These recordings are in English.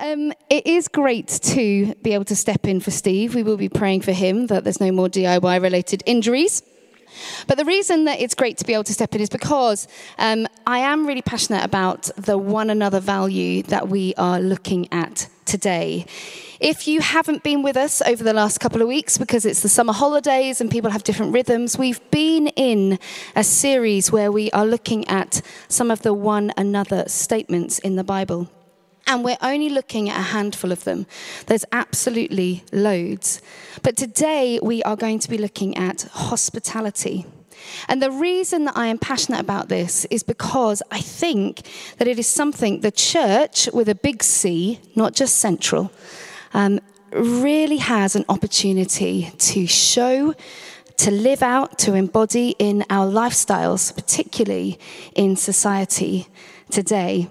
Um, it is great to be able to step in for Steve. We will be praying for him that there's no more DIY related injuries. But the reason that it's great to be able to step in is because um, I am really passionate about the one another value that we are looking at today. If you haven't been with us over the last couple of weeks because it's the summer holidays and people have different rhythms, we've been in a series where we are looking at some of the one another statements in the Bible. And we're only looking at a handful of them. There's absolutely loads. But today we are going to be looking at hospitality. And the reason that I am passionate about this is because I think that it is something the church, with a big C, not just central, um, really has an opportunity to show, to live out, to embody in our lifestyles, particularly in society today.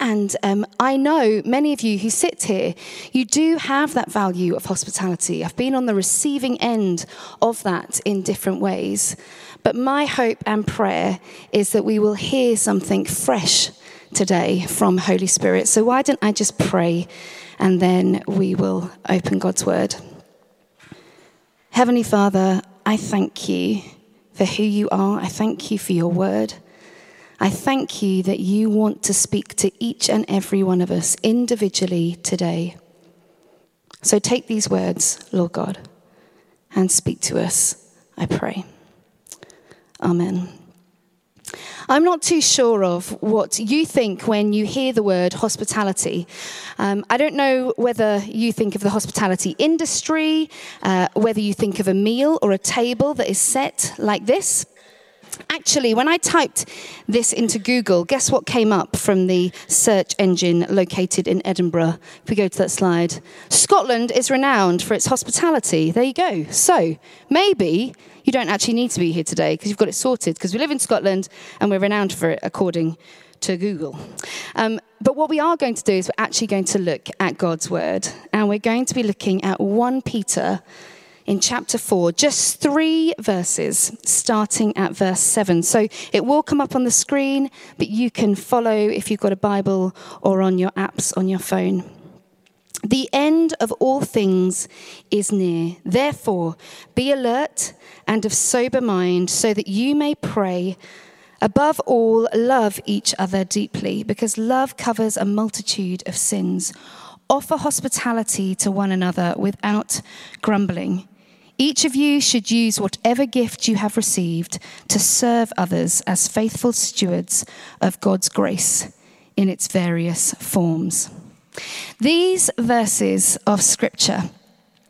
And um, I know many of you who sit here, you do have that value of hospitality. I've been on the receiving end of that in different ways. But my hope and prayer is that we will hear something fresh today from Holy Spirit. So why don't I just pray and then we will open God's word. Heavenly Father, I thank you for who you are. I thank you for your word. I thank you that you want to speak to each and every one of us individually today. So take these words, Lord God, and speak to us, I pray. Amen. I'm not too sure of what you think when you hear the word hospitality. Um, I don't know whether you think of the hospitality industry, uh, whether you think of a meal or a table that is set like this. Actually, when I typed this into Google, guess what came up from the search engine located in Edinburgh? If we go to that slide, Scotland is renowned for its hospitality. There you go. So maybe you don't actually need to be here today because you've got it sorted because we live in Scotland and we're renowned for it according to Google. Um, but what we are going to do is we're actually going to look at God's word and we're going to be looking at 1 Peter in chapter 4, just three verses, starting at verse 7. So it will come up on the screen, but you can follow if you've got a Bible or on your apps on your phone. The end of all things is near. Therefore, be alert and of sober mind, so that you may pray. Above all, love each other deeply, because love covers a multitude of sins. Offer hospitality to one another without grumbling. Each of you should use whatever gift you have received to serve others as faithful stewards of God's grace in its various forms. These verses of Scripture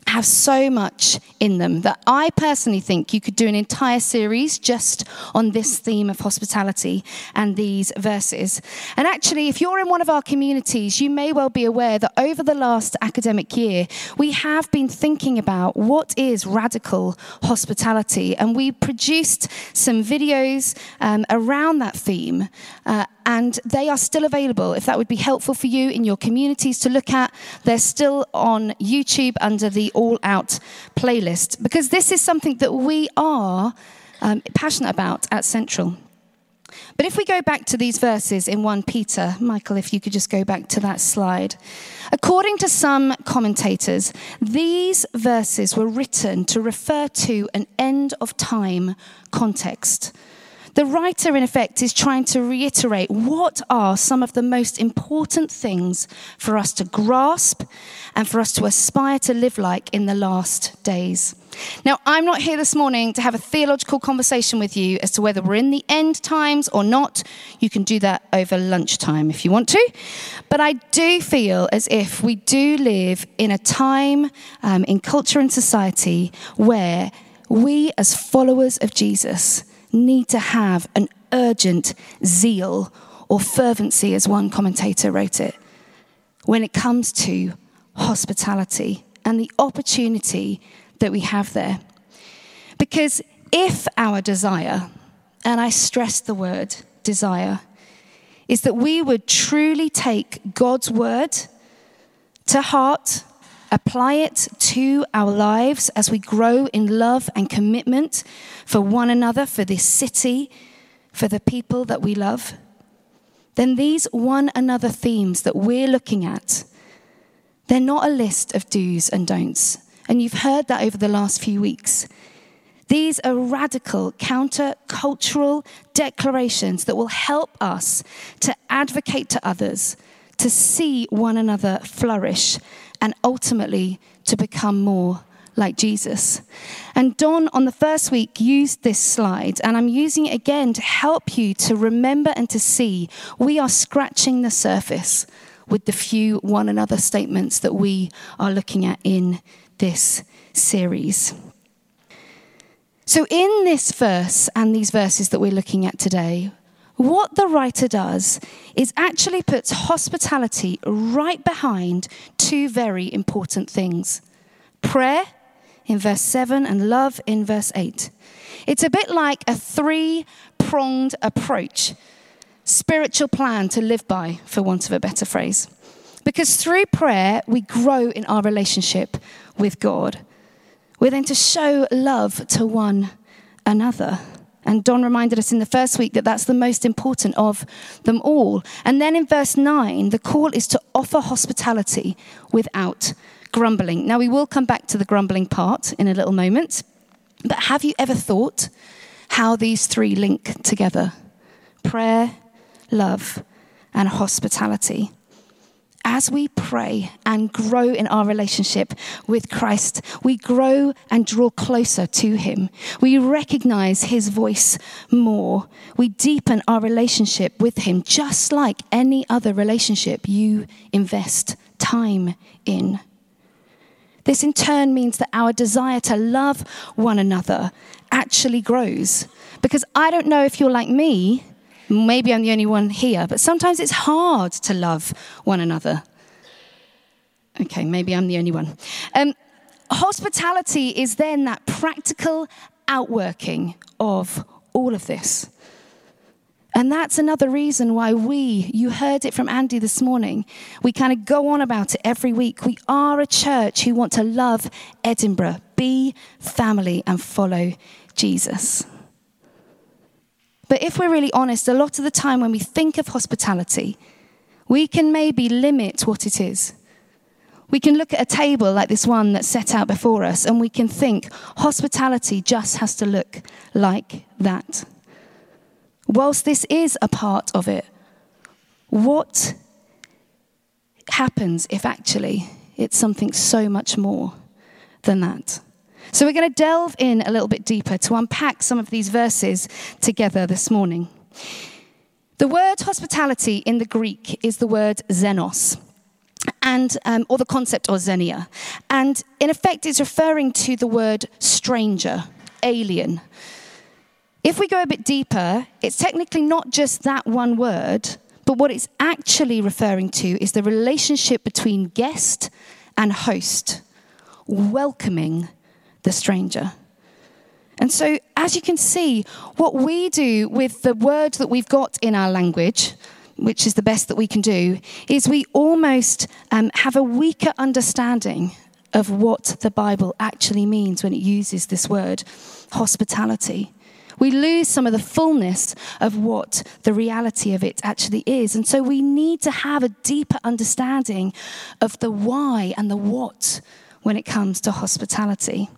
have so much in them that I personally think you could do an entire series just on this theme of hospitality and these verses. And actually, if you're in one of our communities, you may well be aware that over the last academic year, we have been thinking about what is radical hospitality. And we produced some videos um, around that theme. Uh, and they are still available if that would be helpful for you in your communities to look at. They're still on YouTube under the All Out playlist because this is something that we are um, passionate about at Central. But if we go back to these verses in 1 Peter, Michael, if you could just go back to that slide. According to some commentators, these verses were written to refer to an end of time context. The writer, in effect, is trying to reiterate what are some of the most important things for us to grasp and for us to aspire to live like in the last days. Now, I'm not here this morning to have a theological conversation with you as to whether we're in the end times or not. You can do that over lunchtime if you want to. But I do feel as if we do live in a time um, in culture and society where we, as followers of Jesus, need to have an urgent zeal or fervency, as one commentator wrote it, when it comes to hospitality and the opportunity that we have there. Because if our desire, and I stress the word desire, is that we would truly take God's word to heart apply it to our lives as we grow in love and commitment for one another, for this city, for the people that we love, then these one another themes that we're looking at They're not a list of do's and don'ts. And you've heard that over the last few weeks. These are radical, counter-cultural declarations that will help us to advocate to others, to see one another flourish, and ultimately to become more like Jesus. And Don, on the first week, used this slide, and I'm using it again to help you to remember and to see we are scratching the surface with the few one another statements that we are looking at in this series. So, in this verse and these verses that we're looking at today, what the writer does is actually puts hospitality right behind two very important things prayer in verse 7 and love in verse 8. It's a bit like a three pronged approach, spiritual plan to live by, for want of a better phrase. Because through prayer, we grow in our relationship with God. We're then to show love to one another. And Don reminded us in the first week that that's the most important of them all. And then in verse 9, the call is to offer hospitality without grumbling. Now, we will come back to the grumbling part in a little moment, but have you ever thought how these three link together? Prayer, love, and hospitality. As we pray and grow in our relationship with Christ, we grow and draw closer to Him. We recognize His voice more. We deepen our relationship with Him, just like any other relationship you invest time in. This in turn means that our desire to love one another actually grows. Because I don't know if you're like me, maybe I'm the only one here, but sometimes it's hard to love one another. Okay, maybe I'm the only one. Um, hospitality is then that practical outworking of all of this. And that's another reason why we, you heard it from Andy this morning, we kind of go on about it every week. We are a church who want to love Edinburgh, be family, and follow Jesus. But if we're really honest, a lot of the time when we think of hospitality, we can maybe limit what it is. We can look at a table like this one that's set out before us, and we can think hospitality just has to look like that whilst this is a part of it, what happens if actually it's something so much more than that? So, we're going to delve in a little bit deeper to unpack some of these verses together this morning. The word hospitality in the Greek is the word xenos. And, um, or the concept of xenia. And in effect, it's referring to the word stranger, alien. If we go a bit deeper, it's technically not just that one word, but what it's actually referring to is the relationship between guest and host, welcoming the stranger. And so, as you can see, what we do with the word that we've got in our language, which is the best that we can do, is we almost um, have a weaker understanding of what the Bible actually means when it uses this word, hospitality we lose some of the fullness of what the reality of it actually is. And so we need to have a deeper understanding of the why and the what when it comes to hospitality.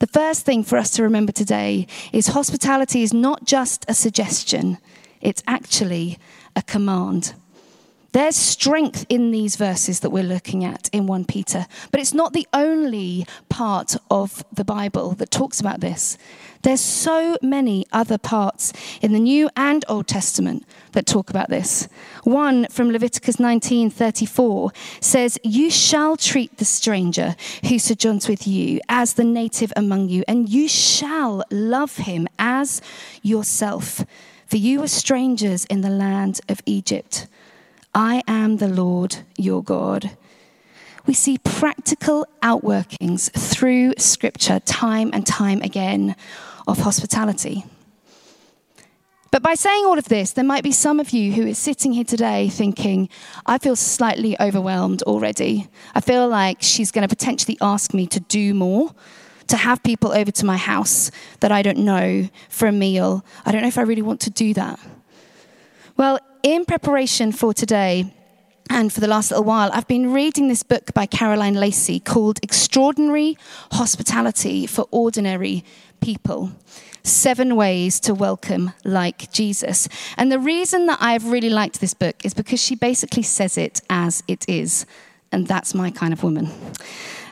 The first thing for us to remember today is hospitality is not just a suggestion, it's actually a command. There's strength in these verses that we're looking at in 1 Peter, but it's not the only part of the Bible that talks about this. There's so many other parts in the New and Old Testament that talk about this. One from Leviticus 19:34 says, "You shall treat the stranger who sojourns with you as the native among you, and you shall love him as yourself, for you were strangers in the land of Egypt." I am the Lord your God. We see practical outworkings through Scripture time and time again of hospitality. But by saying all of this, there might be some of you who is sitting here today thinking, I feel slightly overwhelmed already. I feel like she's going to potentially ask me to do more, to have people over to my house that I don't know for a meal. I don't know if I really want to do that. Well, in preparation for today, and for the last little while, I've been reading this book by Caroline Lacey called Extraordinary Hospitality for Ordinary People Seven Ways to Welcome Like Jesus. And the reason that I've really liked this book is because she basically says it as it is. And that's my kind of woman.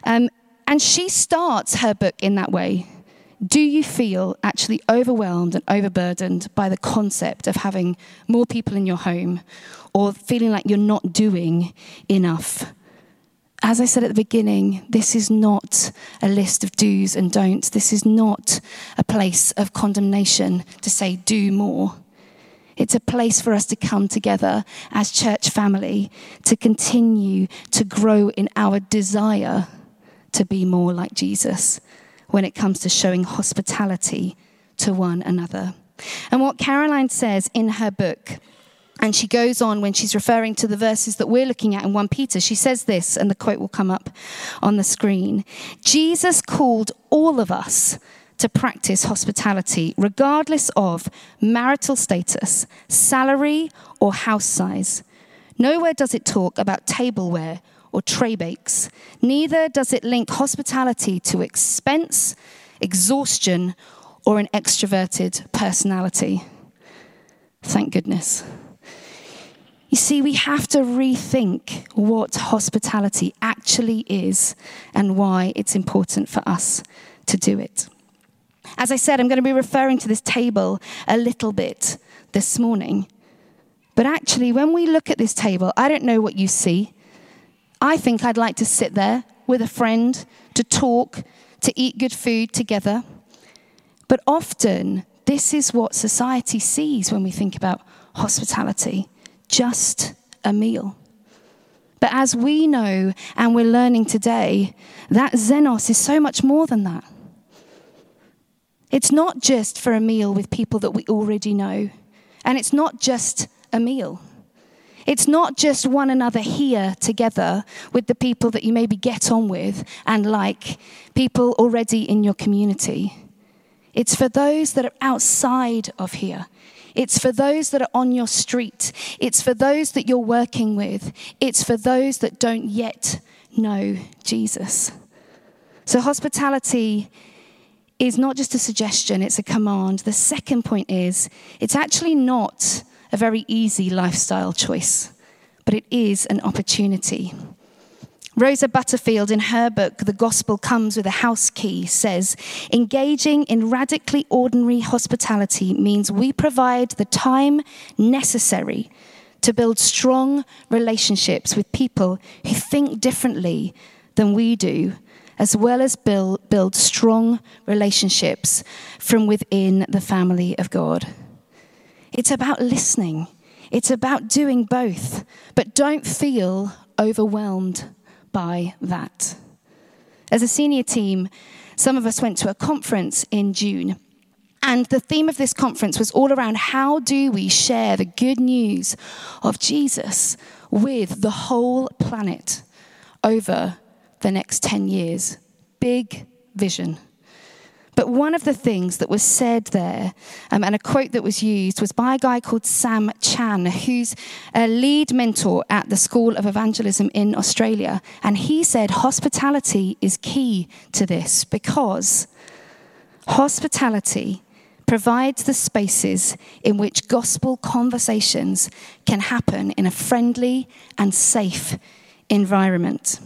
Um, and she starts her book in that way. Do you feel actually overwhelmed and overburdened by the concept of having more people in your home or feeling like you're not doing enough? As I said at the beginning, this is not a list of do's and don'ts. This is not a place of condemnation to say, do more. It's a place for us to come together as church family to continue to grow in our desire to be more like Jesus when it comes to showing hospitality to one another. And what Caroline says in her book, and she goes on when she's referring to the verses that we're looking at in 1 Peter, she says this, and the quote will come up on the screen Jesus called all of us to practice hospitality, regardless of marital status, salary, or house size. Nowhere does it talk about tableware or tray bakes. Neither does it link hospitality to expense, exhaustion, or an extroverted personality. Thank goodness. You see, we have to rethink what hospitality actually is and why it's important for us to do it. As I said, I'm going to be referring to this table a little bit this morning. But actually, when we look at this table, I don't know what you see. I think I'd like to sit there with a friend to talk, to eat good food together. But often, this is what society sees when we think about hospitality just a meal. But as we know and we're learning today, that xenos is so much more than that. It's not just for a meal with people that we already know, and it's not just a meal. It's not just one another here together with the people that you maybe get on with and like, people already in your community. It's for those that are outside of here. It's for those that are on your street. It's for those that you're working with. It's for those that don't yet know Jesus. So, hospitality is not just a suggestion, it's a command. The second point is it's actually not a very easy lifestyle choice, but it is an opportunity. Rosa Butterfield, in her book, The Gospel Comes with a House Key, says engaging in radically ordinary hospitality means we provide the time necessary to build strong relationships with people who think differently than we do, as well as build, build strong relationships from within the family of God. It's about listening, it's about doing both, but don't feel overwhelmed by that. As a senior team, some of us went to a conference in June. And the theme of this conference was all around how do we share the good news of Jesus with the whole planet over the next 10 years? Big vision. But one of the things that was said there, um, and a quote that was used, was by a guy called Sam Chan, who's a lead mentor at the School of Evangelism in Australia. And he said hospitality is key to this because hospitality provides the spaces in which gospel conversations can happen in a friendly and safe environment.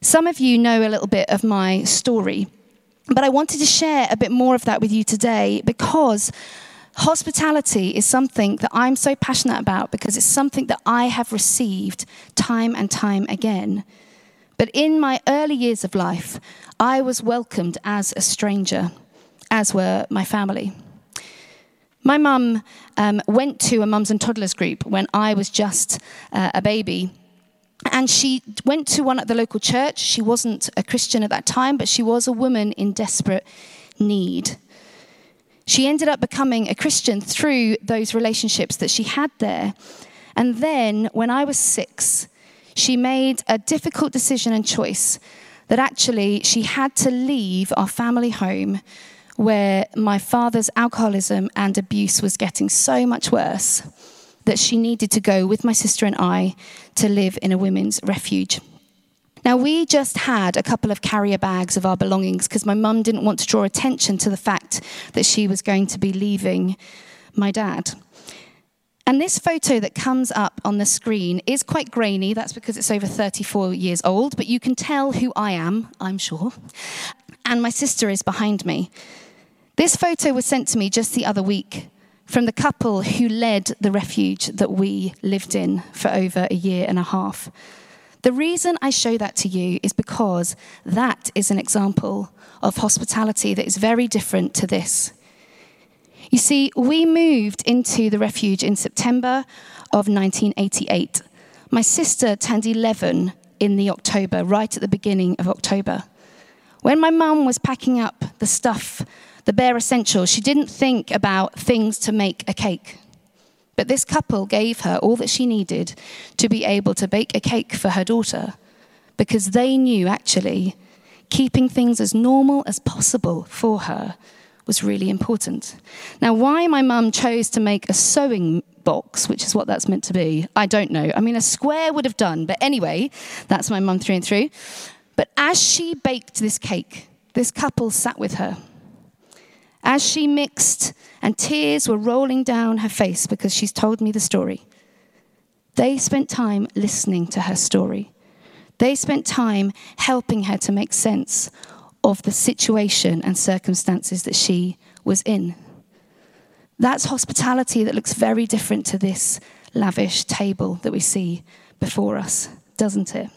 Some of you know a little bit of my story. But I wanted to share a bit more of that with you today because hospitality is something that I'm so passionate about because it's something that I have received time and time again. But in my early years of life, I was welcomed as a stranger, as were my family. My mum um, went to a mums and toddlers group when I was just uh, a baby. And she went to one at the local church. She wasn't a Christian at that time, but she was a woman in desperate need. She ended up becoming a Christian through those relationships that she had there. And then, when I was six, she made a difficult decision and choice that actually she had to leave our family home where my father's alcoholism and abuse was getting so much worse. That she needed to go with my sister and I to live in a women's refuge. Now, we just had a couple of carrier bags of our belongings because my mum didn't want to draw attention to the fact that she was going to be leaving my dad. And this photo that comes up on the screen is quite grainy. That's because it's over 34 years old, but you can tell who I am, I'm sure. And my sister is behind me. This photo was sent to me just the other week from the couple who led the refuge that we lived in for over a year and a half. The reason I show that to you is because that is an example of hospitality that is very different to this. You see, we moved into the refuge in September of 1988. My sister turned 11 in the October, right at the beginning of October. When my mum was packing up the stuff, the bare essentials, she didn't think about things to make a cake. But this couple gave her all that she needed to be able to bake a cake for her daughter because they knew actually keeping things as normal as possible for her was really important. Now, why my mum chose to make a sewing box, which is what that's meant to be, I don't know. I mean, a square would have done, but anyway, that's my mum through and through. But as she baked this cake, this couple sat with her as she mixed and tears were rolling down her face because she's told me the story. They spent time listening to her story. They spent time helping her to make sense of the situation and circumstances that she was in. That's hospitality that looks very different to this lavish table that we see before us, doesn't it?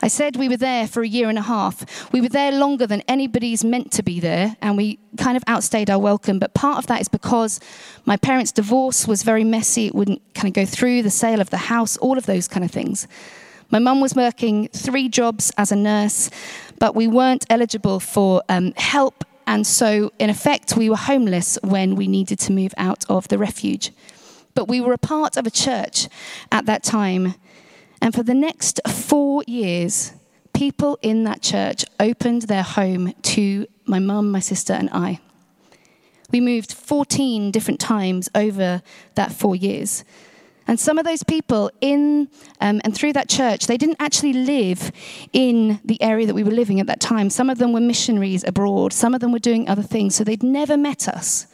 I said we were there for a year and a half. We were there longer than anybody's meant to be there, and we kind of outstayed our welcome. But part of that is because my parents' divorce was very messy. It wouldn't kind of go through the sale of the house, all of those kind of things. My mum was working three jobs as a nurse, but we weren't eligible for um, help. And so, in effect, we were homeless when we needed to move out of the refuge. But we were a part of a church at that time and for the next four years, people in that church opened their home to my mum, my sister, and I. We moved 14 different times over that four years. And some of those people in um, and through that church, they didn't actually live in the area that we were living at that time. Some of them were missionaries abroad, some of them were doing other things, so they'd never met us.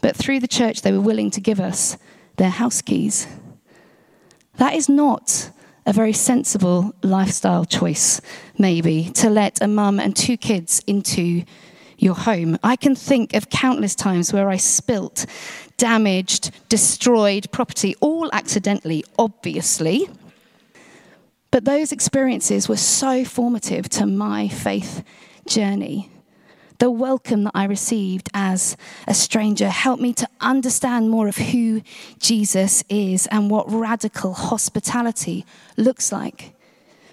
But through the church, they were willing to give us their house keys. That is not a very sensible lifestyle choice, maybe, to let a mum and two kids into your home. I can think of countless times where I spilt, damaged, destroyed property, all accidentally, obviously. But those experiences were so formative to my faith journey the welcome that I received as a stranger helped me to understand more of who Jesus is and what radical hospitality looks like.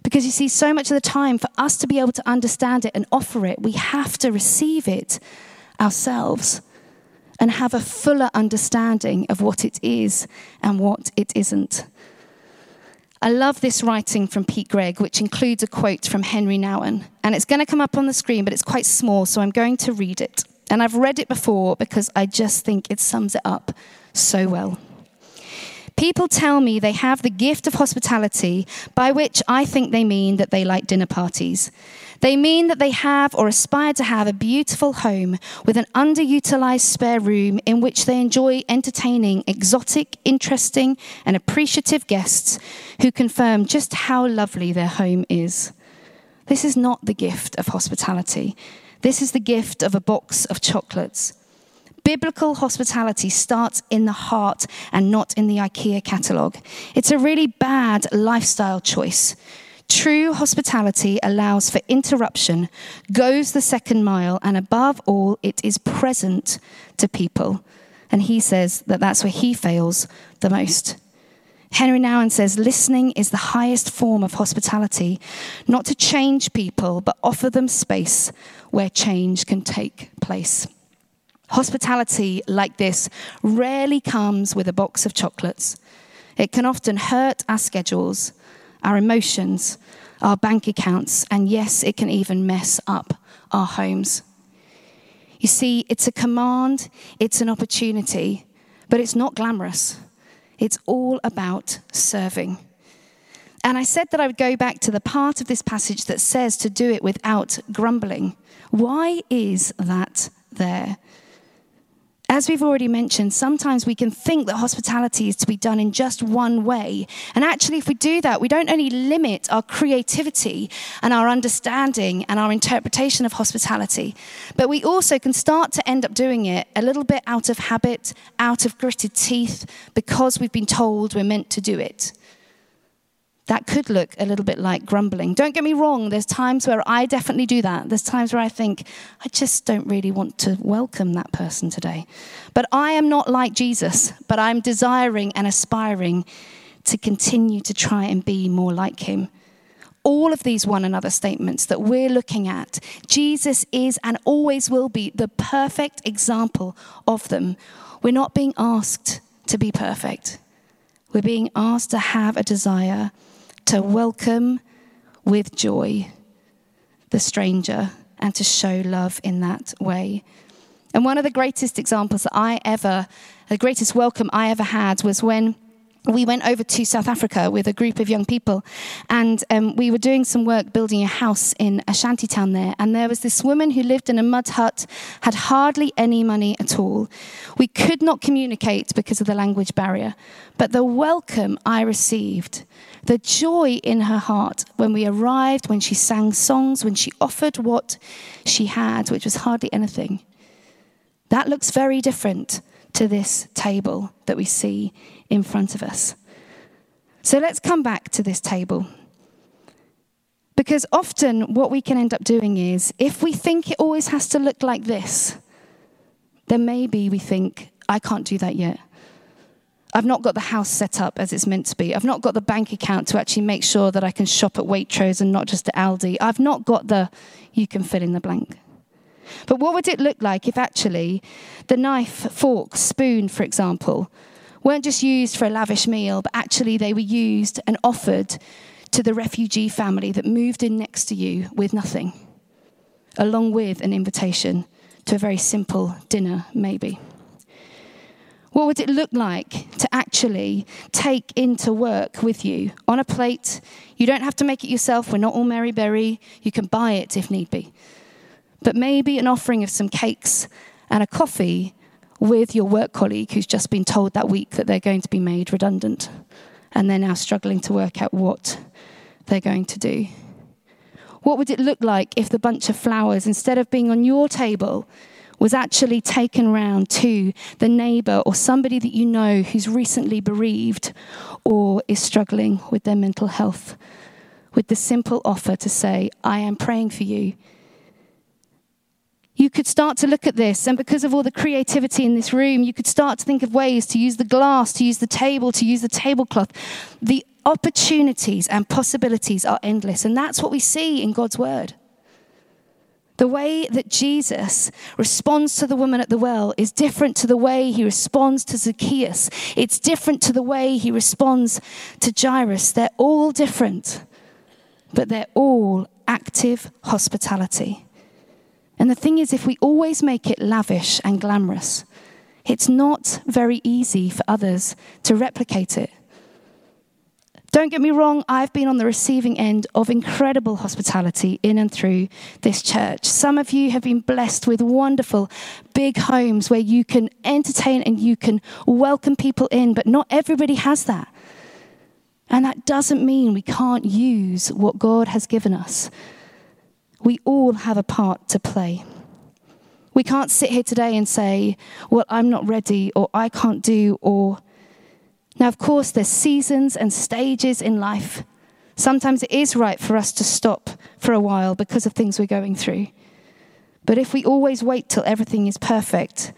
Because you see, so much of the time, for us to be able to understand it and offer it, we have to receive it ourselves and have a fuller understanding of what it is and what it isn't. I love this writing from Pete Greig, which includes a quote from Henri Nouwen. And it's going to come up on the screen, but it's quite small, so I'm going to read it. And I've read it before because I just think it sums it up so well. People tell me they have the gift of hospitality, by which I think they mean that they like dinner parties. They mean that they have or aspire to have a beautiful home with an underutilized spare room in which they enjoy entertaining exotic, interesting, and appreciative guests who confirm just how lovely their home is. This is not the gift of hospitality. This is the gift of a box of chocolates. Biblical hospitality starts in the heart and not in the IKEA catalogue. It's a really bad lifestyle choice. True hospitality allows for interruption, goes the second mile, and above all, it is present to people. And he says that that's where he fails the most. Henri Nouwen says listening is the highest form of hospitality, not to change people, but offer them space where change can take place. Hospitality like this rarely comes with a box of chocolates. It can often hurt our schedules our emotions, our bank accounts, and yes, it can even mess up our homes. You see, it's a command, it's an opportunity, but it's not glamorous. It's all about serving. And I said that I would go back to the part of this passage that says to do it without grumbling. Why is that there? As we've already mentioned, sometimes we can think that hospitality is to be done in just one way. And actually, if we do that, we don't only limit our creativity and our understanding and our interpretation of hospitality, but we also can start to end up doing it a little bit out of habit, out of gritted teeth, because we've been told we're meant to do it that could look a little bit like grumbling. Don't get me wrong, there's times where I definitely do that. There's times where I think, I just don't really want to welcome that person today. But I am not like Jesus, but I'm desiring and aspiring to continue to try and be more like him. All of these one another statements that we're looking at, Jesus is and always will be the perfect example of them. We're not being asked to be perfect. We're being asked to have a desire to welcome with joy the stranger and to show love in that way. And one of the greatest examples that I ever, the greatest welcome I ever had was when we went over to South Africa with a group of young people, and um, we were doing some work building a house in a shanty town there. And there was this woman who lived in a mud hut, had hardly any money at all. We could not communicate because of the language barrier, but the welcome I received, the joy in her heart when we arrived, when she sang songs, when she offered what she had, which was hardly anything, that looks very different to this table that we see in front of us. So let's come back to this table. Because often what we can end up doing is if we think it always has to look like this, then maybe we think, I can't do that yet. I've not got the house set up as it's meant to be. I've not got the bank account to actually make sure that I can shop at Waitrose and not just at Aldi. I've not got the, you can fill in the blank. But what would it look like if actually the knife, fork, spoon, for example, weren't just used for a lavish meal, but actually they were used and offered to the refugee family that moved in next to you with nothing, along with an invitation to a very simple dinner, maybe. What would it look like to actually take into work with you on a plate? You don't have to make it yourself. We're not all Mary Berry. You can buy it if need be. But maybe an offering of some cakes and a coffee with your work colleague who's just been told that week that they're going to be made redundant and they're now struggling to work out what they're going to do. What would it look like if the bunch of flowers, instead of being on your table, was actually taken round to the neighbour or somebody that you know who's recently bereaved or is struggling with their mental health, with the simple offer to say, I am praying for you you could start to look at this, and because of all the creativity in this room, you could start to think of ways to use the glass, to use the table, to use the tablecloth. The opportunities and possibilities are endless, and that's what we see in God's word. The way that Jesus responds to the woman at the well is different to the way he responds to Zacchaeus. It's different to the way he responds to Jairus. They're all different, but they're all active hospitality. And the thing is, if we always make it lavish and glamorous, it's not very easy for others to replicate it. Don't get me wrong, I've been on the receiving end of incredible hospitality in and through this church. Some of you have been blessed with wonderful big homes where you can entertain and you can welcome people in, but not everybody has that. And that doesn't mean we can't use what God has given us we all have a part to play. We can't sit here today and say, well, I'm not ready, or I can't do, or. Now, of course, there's seasons and stages in life. Sometimes it is right for us to stop for a while because of things we're going through. But if we always wait till everything is perfect,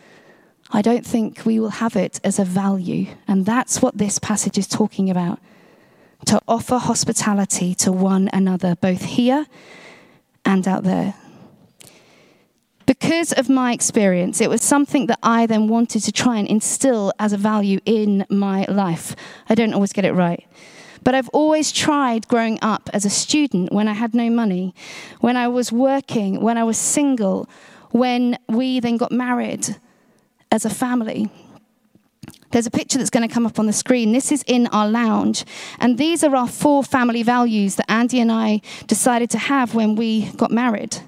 I don't think we will have it as a value. And that's what this passage is talking about to offer hospitality to one another, both here and out there. Because of my experience, it was something that I then wanted to try and instill as a value in my life. I don't always get it right. But I've always tried growing up as a student when I had no money, when I was working, when I was single, when we then got married as a family. There's a picture that's going to come up on the screen. This is in our lounge. And these are our four family values that Andy and I decided to have when we got married.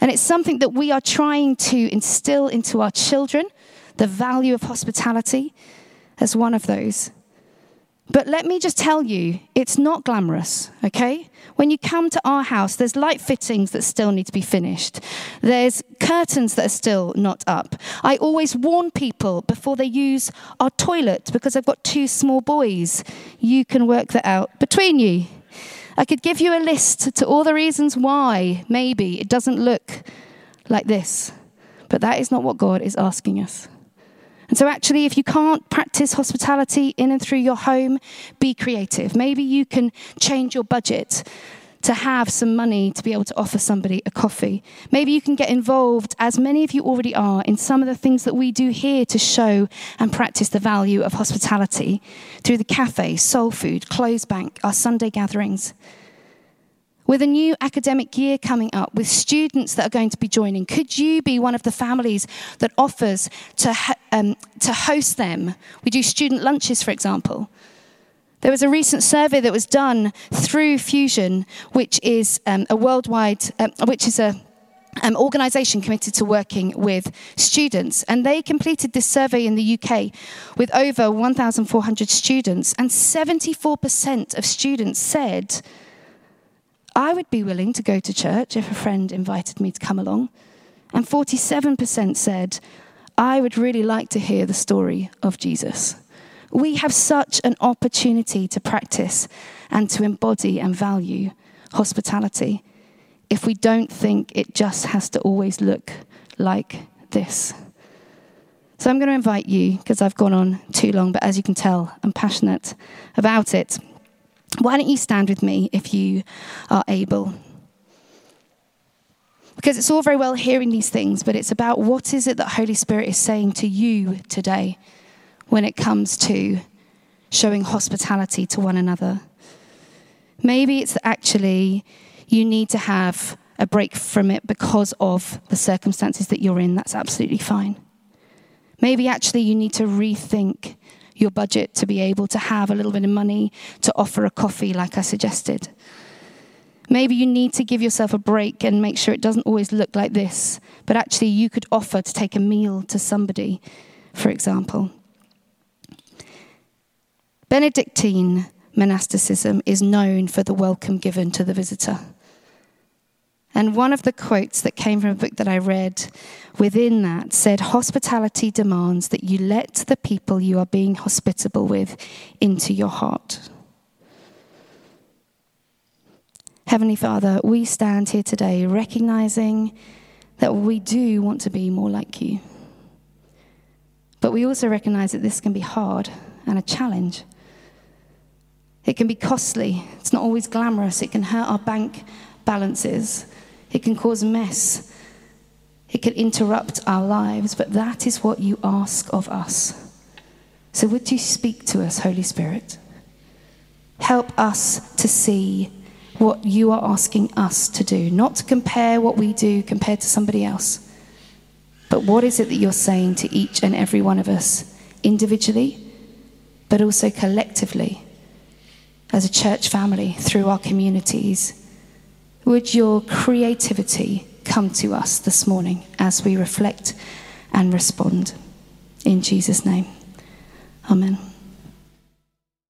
And it's something that we are trying to instill into our children the value of hospitality as one of those. But let me just tell you, it's not glamorous, okay? When you come to our house, there's light fittings that still need to be finished. There's curtains that are still not up. I always warn people before they use our toilet because I've got two small boys. You can work that out between you. I could give you a list to all the reasons why maybe it doesn't look like this, but that is not what God is asking us. And so, actually, if you can't practice hospitality in and through your home, be creative. Maybe you can change your budget to have some money to be able to offer somebody a coffee. Maybe you can get involved, as many of you already are, in some of the things that we do here to show and practice the value of hospitality through the cafe, soul food, clothes bank, our Sunday gatherings. With a new academic year coming up, with students that are going to be joining, could you be one of the families that offers to, um, to host them? We do student lunches, for example. There was a recent survey that was done through Fusion, which is um, a worldwide, um, which is a um, organisation committed to working with students. And they completed this survey in the UK with over 1,400 students, and 74% of students said I would be willing to go to church if a friend invited me to come along. And 47% said, I would really like to hear the story of Jesus. We have such an opportunity to practice and to embody and value hospitality if we don't think it just has to always look like this. So I'm going to invite you, because I've gone on too long, but as you can tell, I'm passionate about it. Why don't you stand with me if you are able? Because it's all very well hearing these things, but it's about what is it that Holy Spirit is saying to you today when it comes to showing hospitality to one another. Maybe it's actually you need to have a break from it because of the circumstances that you're in. That's absolutely fine. Maybe actually you need to rethink your budget to be able to have a little bit of money to offer a coffee, like I suggested. Maybe you need to give yourself a break and make sure it doesn't always look like this, but actually you could offer to take a meal to somebody, for example. Benedictine monasticism is known for the welcome given to the visitor. And one of the quotes that came from a book that I read within that said, Hospitality demands that you let the people you are being hospitable with into your heart. Heavenly Father, we stand here today recognizing that we do want to be more like you. But we also recognize that this can be hard and a challenge. It can be costly. It's not always glamorous. It can hurt our bank balances. It can cause mess. It can interrupt our lives, but that is what you ask of us. So, would you speak to us, Holy Spirit? Help us to see what you are asking us to do, not to compare what we do compared to somebody else, but what is it that you're saying to each and every one of us individually, but also collectively as a church family through our communities would your creativity come to us this morning as we reflect and respond? In Jesus' name, Amen.